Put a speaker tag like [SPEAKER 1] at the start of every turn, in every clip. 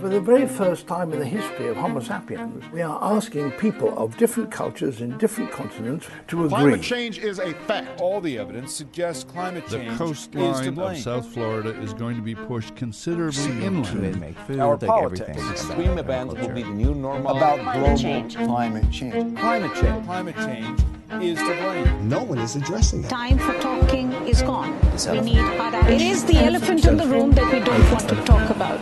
[SPEAKER 1] For the very first time in the history of Homo sapiens, we are asking people of different cultures in different continents to agree.
[SPEAKER 2] Climate change is a fact.
[SPEAKER 3] All the evidence suggests climate
[SPEAKER 4] The
[SPEAKER 3] change is to
[SPEAKER 4] coastline
[SPEAKER 3] blame.
[SPEAKER 4] of South Florida is going to be pushed considerably inland.
[SPEAKER 5] make food,
[SPEAKER 3] Our
[SPEAKER 5] take
[SPEAKER 3] politics.
[SPEAKER 5] everything.
[SPEAKER 3] Extreme events will be the new normal.
[SPEAKER 2] About
[SPEAKER 6] Climate
[SPEAKER 2] global
[SPEAKER 6] change.
[SPEAKER 2] climate change.
[SPEAKER 3] climate change. Climate change is to blame.
[SPEAKER 7] No one is addressing that.
[SPEAKER 6] Time for talking is gone. We need hard. It is the elephant in the room that we don't want to talk about.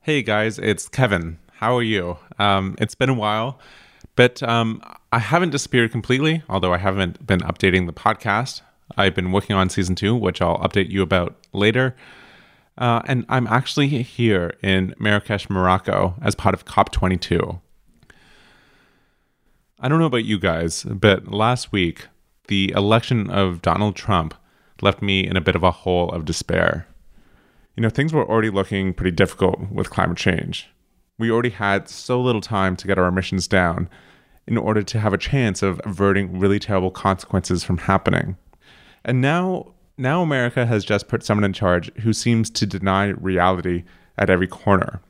[SPEAKER 8] Hey guys, it's Kevin. How are you? Um, it's been a while, but um, I haven't disappeared completely, although I haven't been updating the podcast. I've been working on season two, which I'll update you about later. Uh, and I'm actually here in Marrakesh, Morocco, as part of COP22. I don't know about you guys, but last week, the election of Donald Trump left me in a bit of a hole of despair you know, things were already looking pretty difficult with climate change. We already had so little time to get our emissions down in order to have a chance of averting really terrible consequences from happening. And now, now America has just put someone in charge who seems to deny reality at every corner.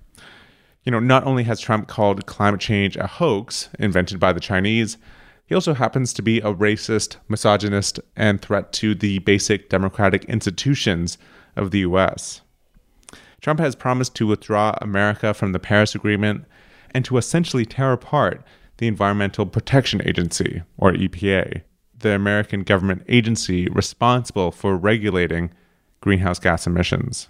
[SPEAKER 8] You know, not only has Trump called climate change a hoax invented by the Chinese, he also happens to be a racist, misogynist, and threat to the basic democratic institutions of the US. Trump has promised to withdraw America from the Paris Agreement and to essentially tear apart the Environmental Protection Agency, or EPA, the American government agency responsible for regulating greenhouse gas emissions.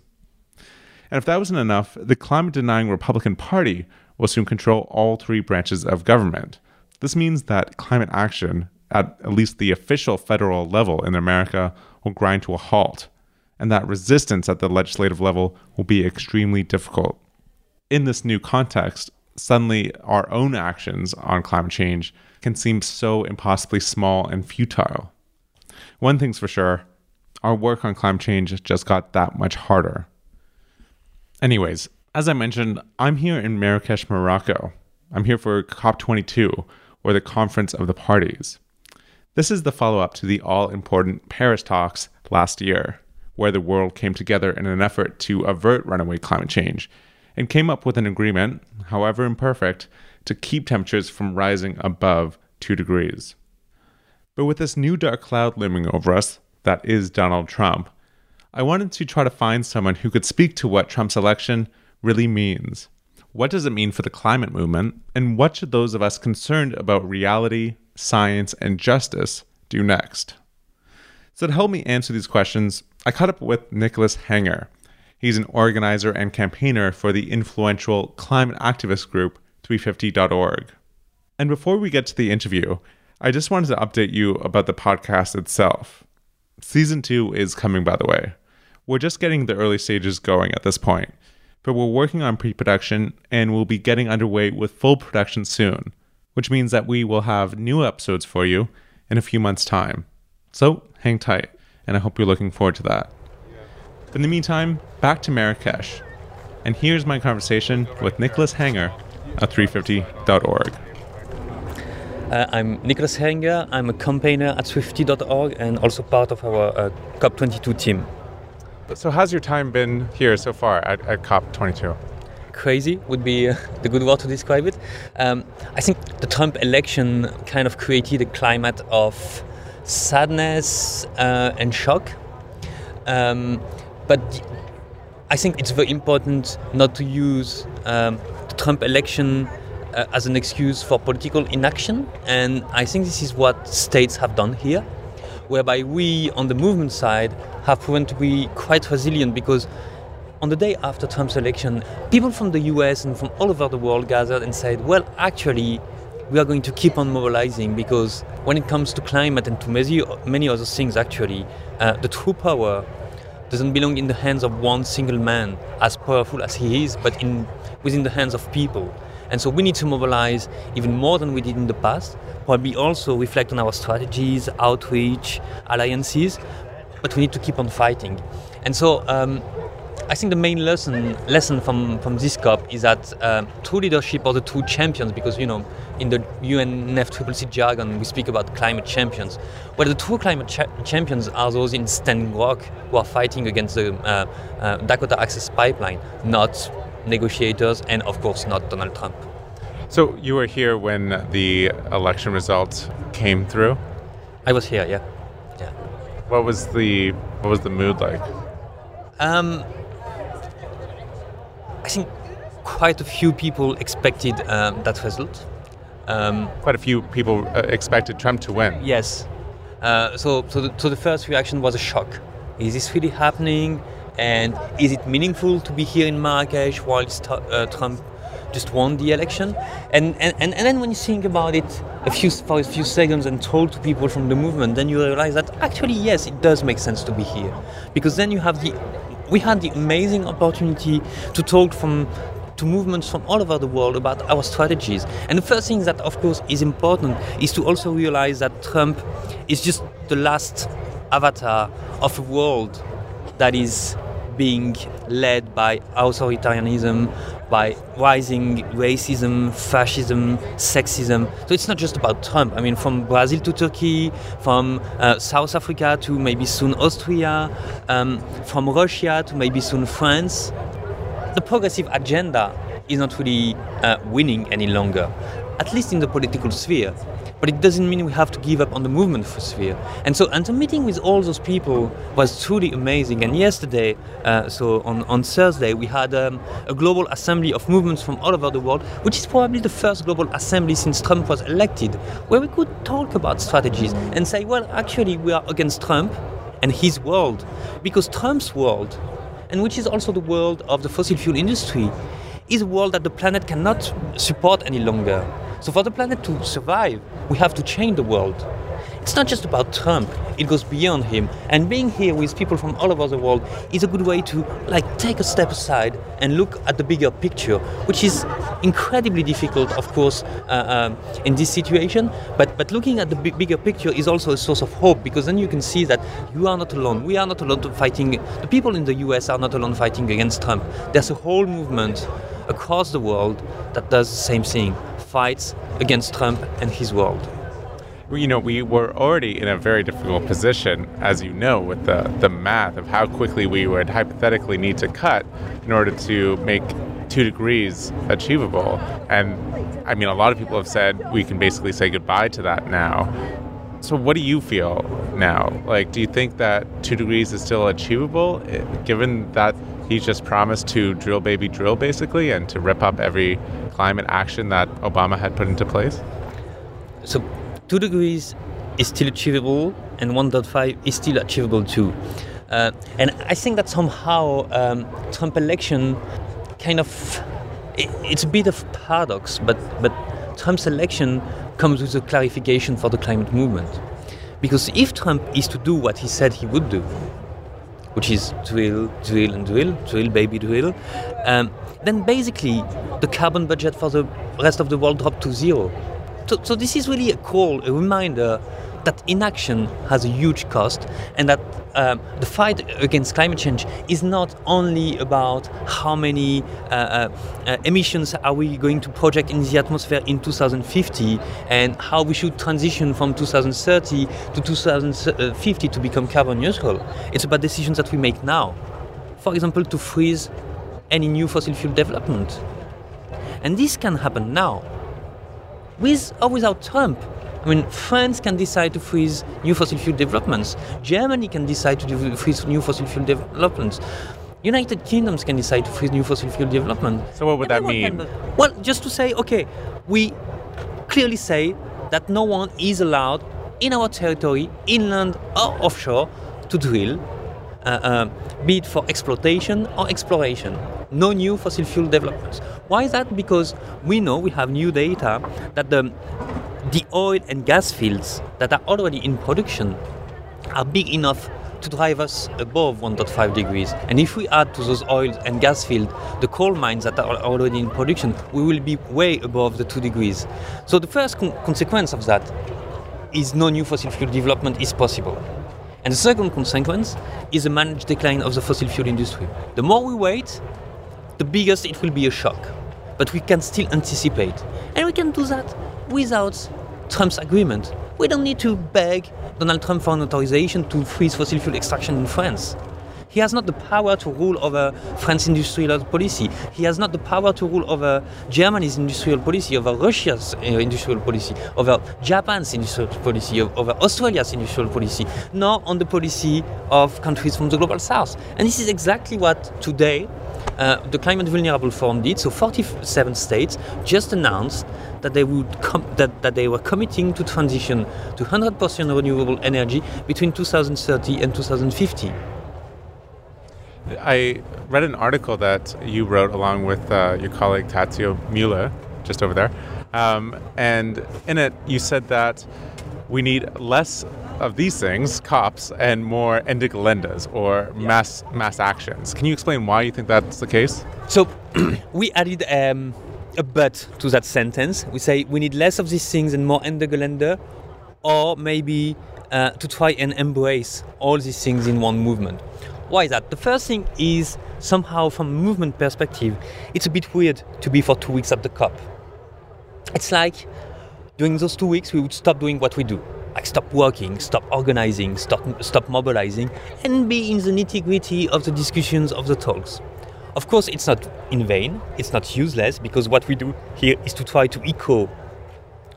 [SPEAKER 8] And if that wasn't enough, the climate denying Republican Party will soon control all three branches of government. This means that climate action, at at least the official federal level in America, will grind to a halt and that resistance at the legislative level will be extremely difficult. In this new context, suddenly our own actions on climate change can seem so impossibly small and futile. One thing's for sure our work on climate change just got that much harder. Anyways, as I mentioned, I'm here in Marrakesh, Morocco. I'm here for COP22, or the Conference of the Parties. This is the follow up to the all important Paris talks last year where the world came together in an effort to avert runaway climate change and came up with an agreement, however imperfect, to keep temperatures from rising above 2 degrees. But with this new dark cloud looming over us, that is Donald Trump, I wanted to try to find someone who could speak to what Trump's election really means. What does it mean for the climate movement? And what should those of us concerned about reality, science, and justice do next? So, to help me answer these questions, I caught up with Nicolas Haeringer. He's an organizer and campaigner for the influential climate activist group 350.org. And before we get to the interview, I just wanted to update you about the podcast itself. Season 2 is coming, by the way. We're just getting the early stages going at this point, but we're working on pre production and we'll be getting underway with full production soon, which means that we will have new episodes for you in a few months' time. So hang tight, and I hope you're looking forward to that. But in the meantime, back to Marrakesh. And here's my conversation with Nicolas Haeringer at 350.org.
[SPEAKER 9] Uh, I'm Nicolas Haeringer. I'm a campaigner at 350.org and also part of our uh, COP22 team.
[SPEAKER 8] So, how's your time been here so far at, at COP22?
[SPEAKER 9] Crazy would be uh, the good word to describe it. Um, I think the Trump election kind of created a climate of sadness uh, and shock. Um, but I think it's very important not to use um, the Trump election uh, as an excuse for political inaction. And I think this is what states have done here, whereby we, on the movement side, have proven to be quite resilient because on the day after Trump's election, people from the US and from all over the world gathered and said, well, actually, we are going to keep on mobilizing because when it comes to climate and to many, other things, actually, uh, the true power doesn't belong in the hands of one single man, as powerful as he is, but in within the hands of people. And so we need to mobilize even more than we did in the past, probably also reflect on our strategies, outreach, alliances, but we need to keep on fighting. And so um, I think the main lesson lesson from, from this COP is that uh, true leadership are the true champions because you know in the UNFCCC jargon we speak about climate champions. Well, the true climate cha- champions are those in Standing Rock who are fighting against the uh, uh, Dakota Access Pipeline, not negotiators, and of course not Donald Trump.
[SPEAKER 8] So you were here when the election results came through.
[SPEAKER 9] I was here, yeah, yeah.
[SPEAKER 8] What was the what was the mood like?
[SPEAKER 9] Um, I think quite a few people expected um, that result. Um,
[SPEAKER 8] Quite a few people uh, expected Trump to win.
[SPEAKER 9] yes. Uh, so, so the, so the first reaction was a shock. Is this really happening? And is it meaningful to be here in Marrakesh while uh, Trump just won the election? And, and, and, and then when you think about it a few, for a few seconds and told to people from the movement, then you realize that actually, yes, it does make sense to be here. Because then you have the we had the amazing opportunity to talk from to movements from all over the world about our strategies. And the first thing that, of course, is important is to also realize that Trump is just the last avatar of a world that is being led by authoritarianism, by rising racism, fascism, sexism. So it's not just about Trump. I mean, from Brazil to Turkey, from uh, South Africa to maybe soon Austria, um, from Russia to maybe soon France. The progressive agenda is not really uh, winning any longer, at least in the political sphere. But it doesn't mean we have to give up on the movement for sphere. And so, and the meeting with all those people was truly amazing. And yesterday, uh, so on, on Thursday, we had um, a global assembly of movements from all over the world, which is probably the first global assembly since Trump was elected, where we could talk about strategies and say, well, actually, we are against Trump and his world, because Trump's world, and which is also the world of the fossil fuel industry, is a world that the planet cannot support any longer. So for the planet to survive, we have to change the world. It's not just about Trump, it goes beyond him. And being here with people from all over the world is a good way to like take a step aside and look at the bigger picture, which is incredibly difficult, of course, uh, uh, in this situation. But but looking at the big, bigger picture is also a source of hope because then you can see that you are not alone. We are not alone fighting. The people in the U.S. are not alone fighting against Trump. There's a whole movement across the world that does the same thing, fights against Trump and his world
[SPEAKER 8] you know, we were already in a very difficult position, as you know, with the, the math of how quickly we would hypothetically need to cut in order to make two degrees achievable. And I mean, a lot of people have said we can basically say goodbye to that now. So, what do you feel now? Like, do you think that two degrees is still achievable, eh, given that he's just promised to drill, baby, drill, basically, and to rip up every climate action that Obama had put into place?
[SPEAKER 9] So, 2 degrees is still achievable and 1.5 is still achievable too. Uh, and I think that somehow um, Trump election kind of it, it's a bit of paradox, but but Trump's election comes with a clarification for the climate movement. Because if Trump is to do what he said he would do, which is drill, drill, and drill, drill, baby, drill, um, then basically the carbon budget for the rest of the world dropped to zero. So, so this is really a call, a reminder that inaction has a huge cost and that um, the fight against climate change is not only about how many uh, uh, emissions are we going to project in the atmosphere in 2050 and how we should transition from 2030 to 2050 to become carbon neutral. It's about decisions that we make now. For example, to freeze any new fossil fuel development. And this can happen now with or without Trump. I mean, France can decide to freeze new fossil fuel developments. Germany can decide to freeze new fossil fuel developments. United Kingdoms can decide to freeze new fossil fuel development.
[SPEAKER 8] So what would Everyone
[SPEAKER 9] that mean? well, just to say, okay, we clearly say that no one is allowed in our territory, inland or offshore, to drill, uh, uh, be it for exploitation or exploration. No new fossil fuel developments. Why is that? Because we know we have new data that the the oil and gas fields that are already in production are big enough to drive us above 1.5 degrees. And if we add to those oil and gas fields the coal mines that are already in production, we will be way above the 2 degrees. So the first con- consequence of that is no new fossil fuel development is possible. And the second consequence is a managed decline of the fossil fuel industry. The more we wait, the biggest it will be a shock. But we can still anticipate. And we can do that without Trump's agreement. We don't need to beg Donald Trump for an authorization to freeze fossil fuel extraction in France. He has not the power to rule over France's industrial policy. He has not the power to rule over Germany's industrial policy, over Russia's uh, industrial policy, over Japan's industrial policy, over Australia's industrial policy, nor on the policy of countries from the global south. And this is exactly what today uh, the Climate Vulnerable Forum did. So 47 states just announced that they would that, that they were committing to transition to 100% renewable energy between 2030 and 2050.
[SPEAKER 8] I read an article that you wrote along with uh, your colleague Tadzio Müller, just over there. Um, and in it, you said that we need less of these things, cops, and more Ende Geländes or mass mass actions. Can you explain why you think that's the case?
[SPEAKER 9] So we added um, a but to that sentence. We say we need less of these things and more Ende Gelände, or maybe uh, to try and embrace all these things in one movement. Why is that? The first thing is somehow from a movement perspective, it's a bit weird to be for two weeks at the COP. It's like during those two weeks we would stop doing what we do. Like stop working, stop organizing, stop stop mobilizing, and be in the nitty-gritty of the discussions of the talks. Of course, it's not in vain, it's not useless, because what we do here is to try to echo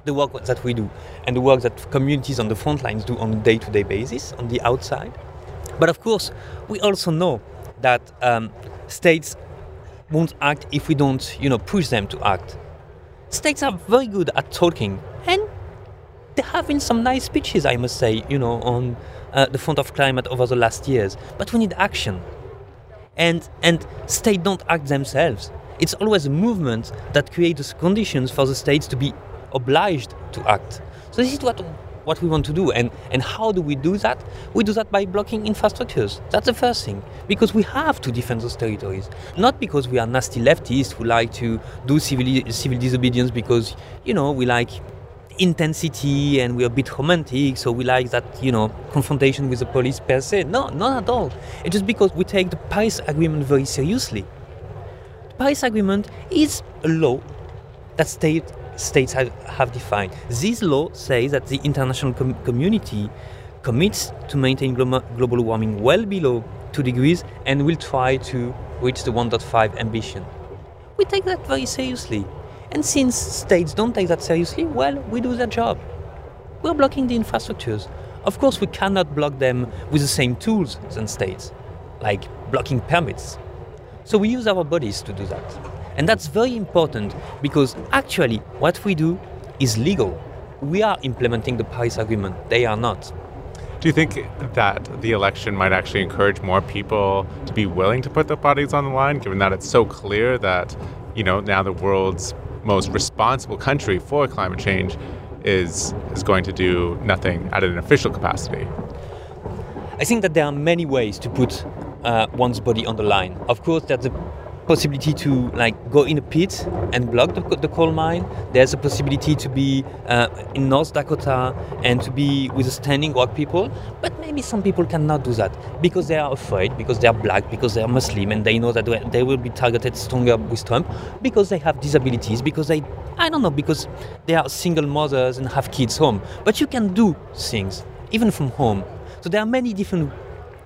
[SPEAKER 9] the work that we do and the work that communities on the front lines do on a day-to-day basis on the outside. But of course, we also know that um, states won't act if we don't, you know, push them to act. States are very good at talking, and there have been some nice speeches, I must say, you know, on uh, the front of climate over the last years. But we need action, and and states don't act themselves. It's always a movement that creates conditions for the states to be obliged to act. So this is what what we want to do. And, and how do we do that? We do that by blocking infrastructures. That's the first thing. Because we have to defend those territories. Not because we are nasty leftists who like to do civil, civil disobedience because, you know, we like intensity and we're a bit romantic, so we like that, you know, confrontation with the police per se. No, not at all. It's just because we take the Paris Agreement very seriously. The Paris Agreement is a law that states states have, have defined. This law says that the international com- community commits to maintain glo- global warming well below 2 degrees and will try to reach the 1.5 ambition. We take that very seriously. And since states don't take that seriously, well, we do their job. We're blocking the infrastructures. Of course, we cannot block them with the same tools than states, like blocking permits. So we use our bodies to do that. And that's very important because actually what we do is legal. We are implementing the Paris Agreement, they are not.
[SPEAKER 8] Do you think that the election might actually encourage more people to be willing to put their bodies on the line, given that it's so clear that, you know, now the world's most responsible country for climate change is is going to do nothing at an official capacity?
[SPEAKER 9] I think that there are many ways to put uh, one's body on the line. Of course, there's the possibility to like go in a pit and block the, the coal mine. There's a possibility to be uh, in North Dakota and to be with the standing rock people. But maybe some people cannot do that because they are afraid, because they are black, because they are Muslim, and they know that they will be targeted stronger with Trump because they have disabilities, because they, I don't know, because they are single mothers and have kids home. But you can do things even from home. So there are many different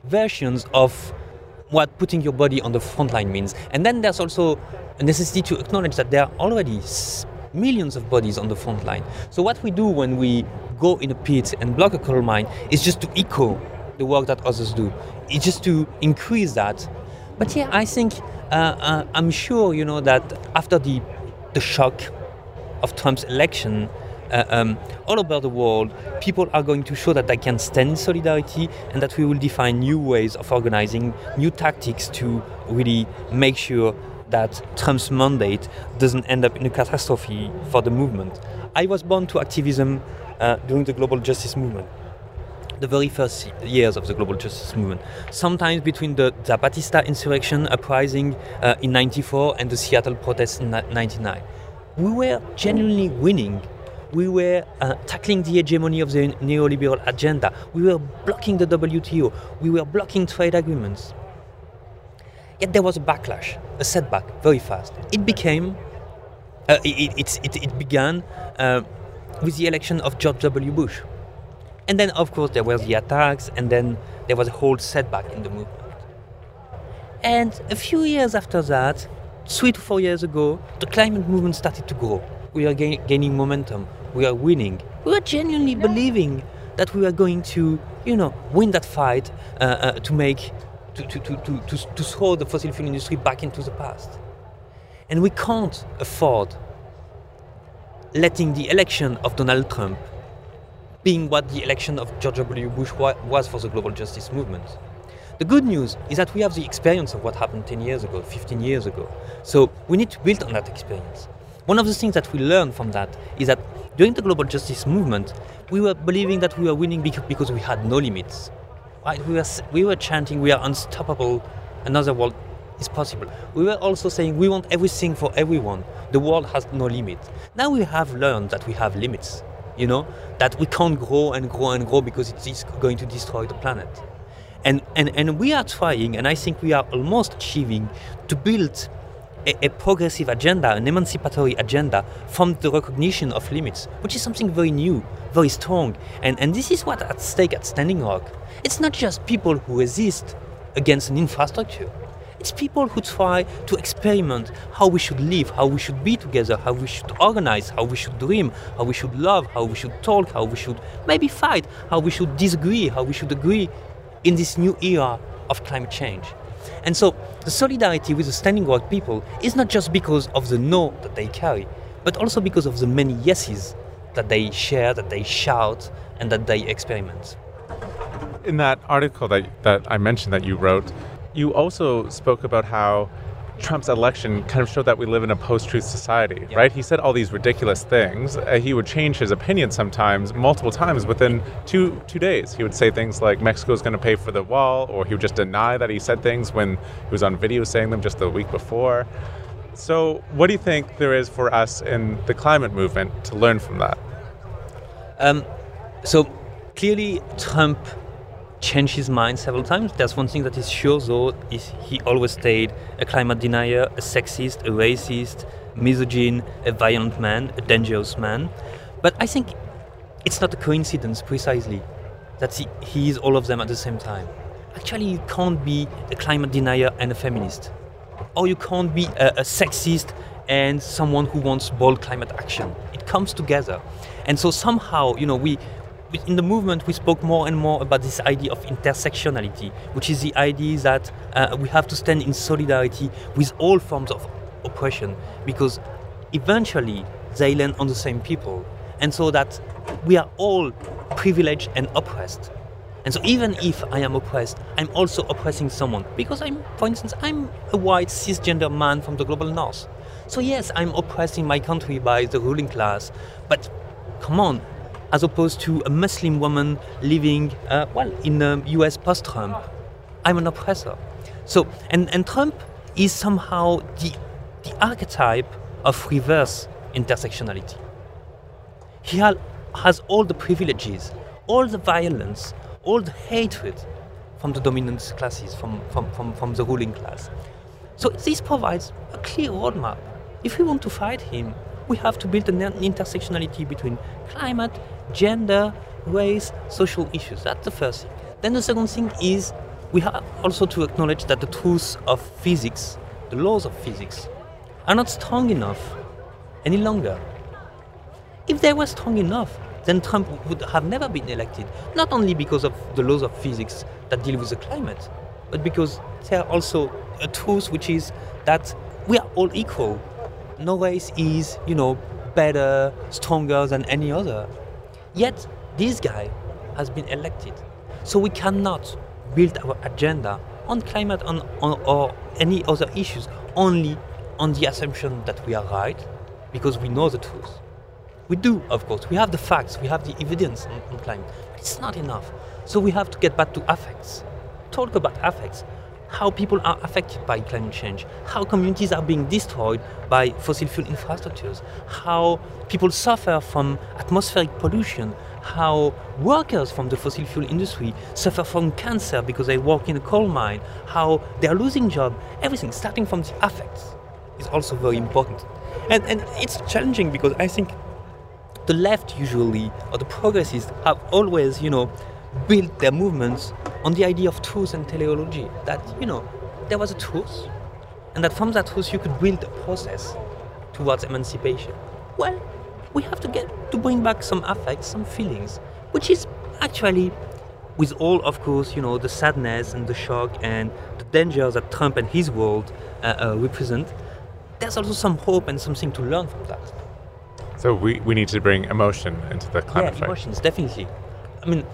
[SPEAKER 9] versions of what putting your body on the front line means. And then there's also a necessity to acknowledge that there are already millions of bodies on the front line. So what we do when we go in a pit and block a coal mine is just to echo the work that others do. It's just to increase that. But yeah, I think uh, uh, I'm sure you know that after the the shock of Trump's election, uh, um, all over the world, people are going to show that they can stand solidarity and that we will define new ways of organizing, new tactics to really make sure that Trump's mandate doesn't end up in a catastrophe for the movement. I was born to activism uh, during the global justice movement. The very first years of the global justice movement, sometimes between the Zapatista insurrection uprising uh, in 94 and the Seattle protests in 99. We were genuinely winning We were uh, tackling the hegemony of the neoliberal agenda. We were blocking the WTO. We were blocking trade agreements. Yet there was a backlash, a setback, very fast. It became, uh, it, it, it, it, began uh, with the election of George W. Bush. And then, of course, there were the attacks, and then there was a whole setback in the movement. And a few years after that, three to four years ago, the climate movement started to grow. We are gain, gaining momentum. We are winning. We are genuinely believing that we are going to, you know, win that fight uh, uh, to make, to, to, to, to, to, to throw the fossil fuel industry back into the past. And we can't afford letting the election of Donald Trump being what the election of George W. Bush was for the global justice movement. The good news is that we have the experience of what happened 10 years ago, 15 years ago. So we need to build on that experience. One of the things that we learned from that is that during the global justice movement, we were believing that we were winning because we had no limits. Right? We, were, we were chanting, we are unstoppable, another world is possible. We were also saying we want everything for everyone. The world has no limit. Now we have learned that we have limits, you know, that we can't grow and grow and grow because it is going to destroy the planet. And, and, and we are trying, and I think we are almost achieving, to build a, a, progressive agenda, an emancipatory agenda from the recognition of limits, which is something very new, very strong. And, and this is what at stake at Standing Rock. It's not just people who resist against an infrastructure. It's people who try to experiment how we should live, how we should be together, how we should organize, how we should dream, how we should love, how we should talk, how we should maybe fight, how we should disagree, how we should agree, in this new era of climate change. And so the solidarity with the Standing Rock people is not just because of the no that they carry, but also because of the many yeses that they share, that they shout, and that they experiment.
[SPEAKER 8] In that article that, that I mentioned that you wrote, you also spoke about how Trump's election kind of showed that we live in a post-truth society, yeah. right? He said all these ridiculous things. Uh, he would change his opinion sometimes, multiple times within two two days. He would say things like Mexico's going to pay for the wall, or he would just deny that he said things when he was on video saying them just the week before. So, what do you think there is for us in the climate movement to learn from that?
[SPEAKER 9] Um, so clearly, Trump changed his mind several times. There's one thing that is sure, though, is he always stayed a climate denier, a sexist, a racist, misogyn, a violent man, a dangerous man. But I think it's not a coincidence, precisely, that he, he is all of them at the same time. Actually, you can't be a climate denier and a feminist. Or you can't be a, a sexist and someone who wants bold climate action. It comes together. And so somehow, you know, we, in the movement, we spoke more and more about this idea of intersectionality, which is the idea that uh, we have to stand in solidarity with all forms of oppression because eventually they land on the same people. And so that we are all privileged and oppressed. And so even if I am oppressed, I'm also oppressing someone because I'm, for instance, I'm a white cisgender man from the global north. So yes, I'm oppressing my country by the ruling class, but come on, as opposed to a Muslim woman living, uh, well, in the US post Trump. I'm an oppressor. So, and, and Trump is somehow the, the archetype of reverse intersectionality. He ha- has all the privileges, all the violence, all the hatred from the dominant classes, from, from, from, from the ruling class. So this provides a clear roadmap. If we want to fight him, we have to build an intersectionality between climate, gender, race, social issues. That's the first thing. Then the second thing is we have also to acknowledge that the truths of physics, the laws of physics, are not strong enough any longer. If they were strong enough, then Trump would have never been elected. Not only because of the laws of physics that deal with the climate, but because there are also a truth which is that we are all equal no race is, you know, better, stronger than any other. Yet, this guy has been elected. So we cannot build our agenda on climate on, on, or any other issues only on the assumption that we are right because we know the truth. We do, of course. We have the facts, we have the evidence on, on climate, but it's not enough. So we have to get back to affects. Talk about affects. How people are affected by climate change, how communities are being destroyed by fossil fuel infrastructures, how people suffer from atmospheric pollution, how workers from the fossil fuel industry suffer from cancer because they work in a coal mine, how they are losing jobs, everything starting from the affects is also very important. And, and it's challenging because I think the left usually, or the progressists, have always, you know, built their movements on the idea of truth and teleology. That, you know, there was a truth, and that from that truth you could build a process towards emancipation. Well, we have to get to bring back some affects, some feelings, which is actually, with all, of course, you know, the sadness and the shock and the dangers that Trump and his world uh, uh, represent. There's also some hope and something to learn from that.
[SPEAKER 8] So we, we need to bring emotion into the climate
[SPEAKER 9] yeah,
[SPEAKER 8] fight.
[SPEAKER 9] emotions, definitely. I mean,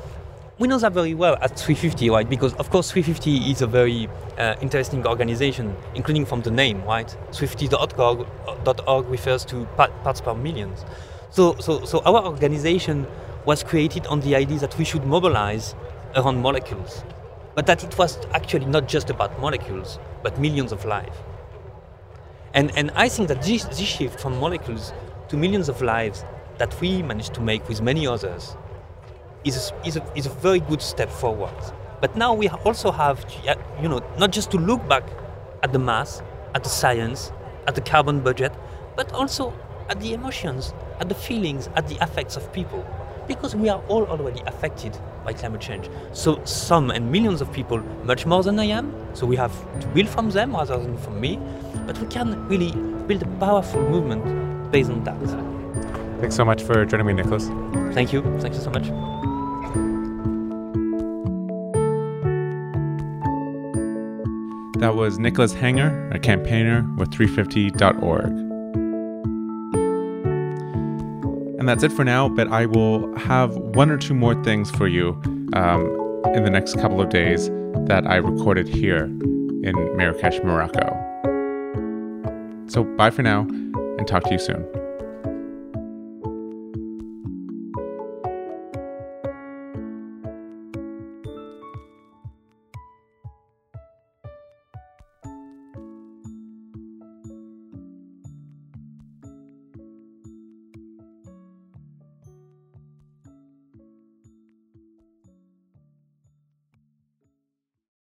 [SPEAKER 9] we know that very well at 350, right? Because of course 350 is a very uh, interesting organization, including from the name, right? 350.org refers to parts per millions. So, so, so our organization was created on the idea that we should mobilize around molecules, but that it was actually not just about molecules, but millions of lives. And, and I think that this, this shift from molecules to millions of lives that we managed to make with many others is a, is a, is a very good step forward. But now we also have, to, you know, not just to look back at the math, at the science, at the carbon budget, but also at the emotions, at the feelings, at the affects of people. Because we are all already affected by climate change. So some and millions of people, much more than I am, so we have to build from them rather than from me, but we can really build a powerful movement based on that.
[SPEAKER 8] Thanks so much for joining me, Nicolas.
[SPEAKER 9] Thank you. Thank you so much.
[SPEAKER 8] That was Nicolas Haeringer, a campaigner with 350.org. And that's it for now, but I will have one or two more things for you um, in the next couple of days that I recorded here in Marrakesh, Morocco. So bye for now, and talk to you soon.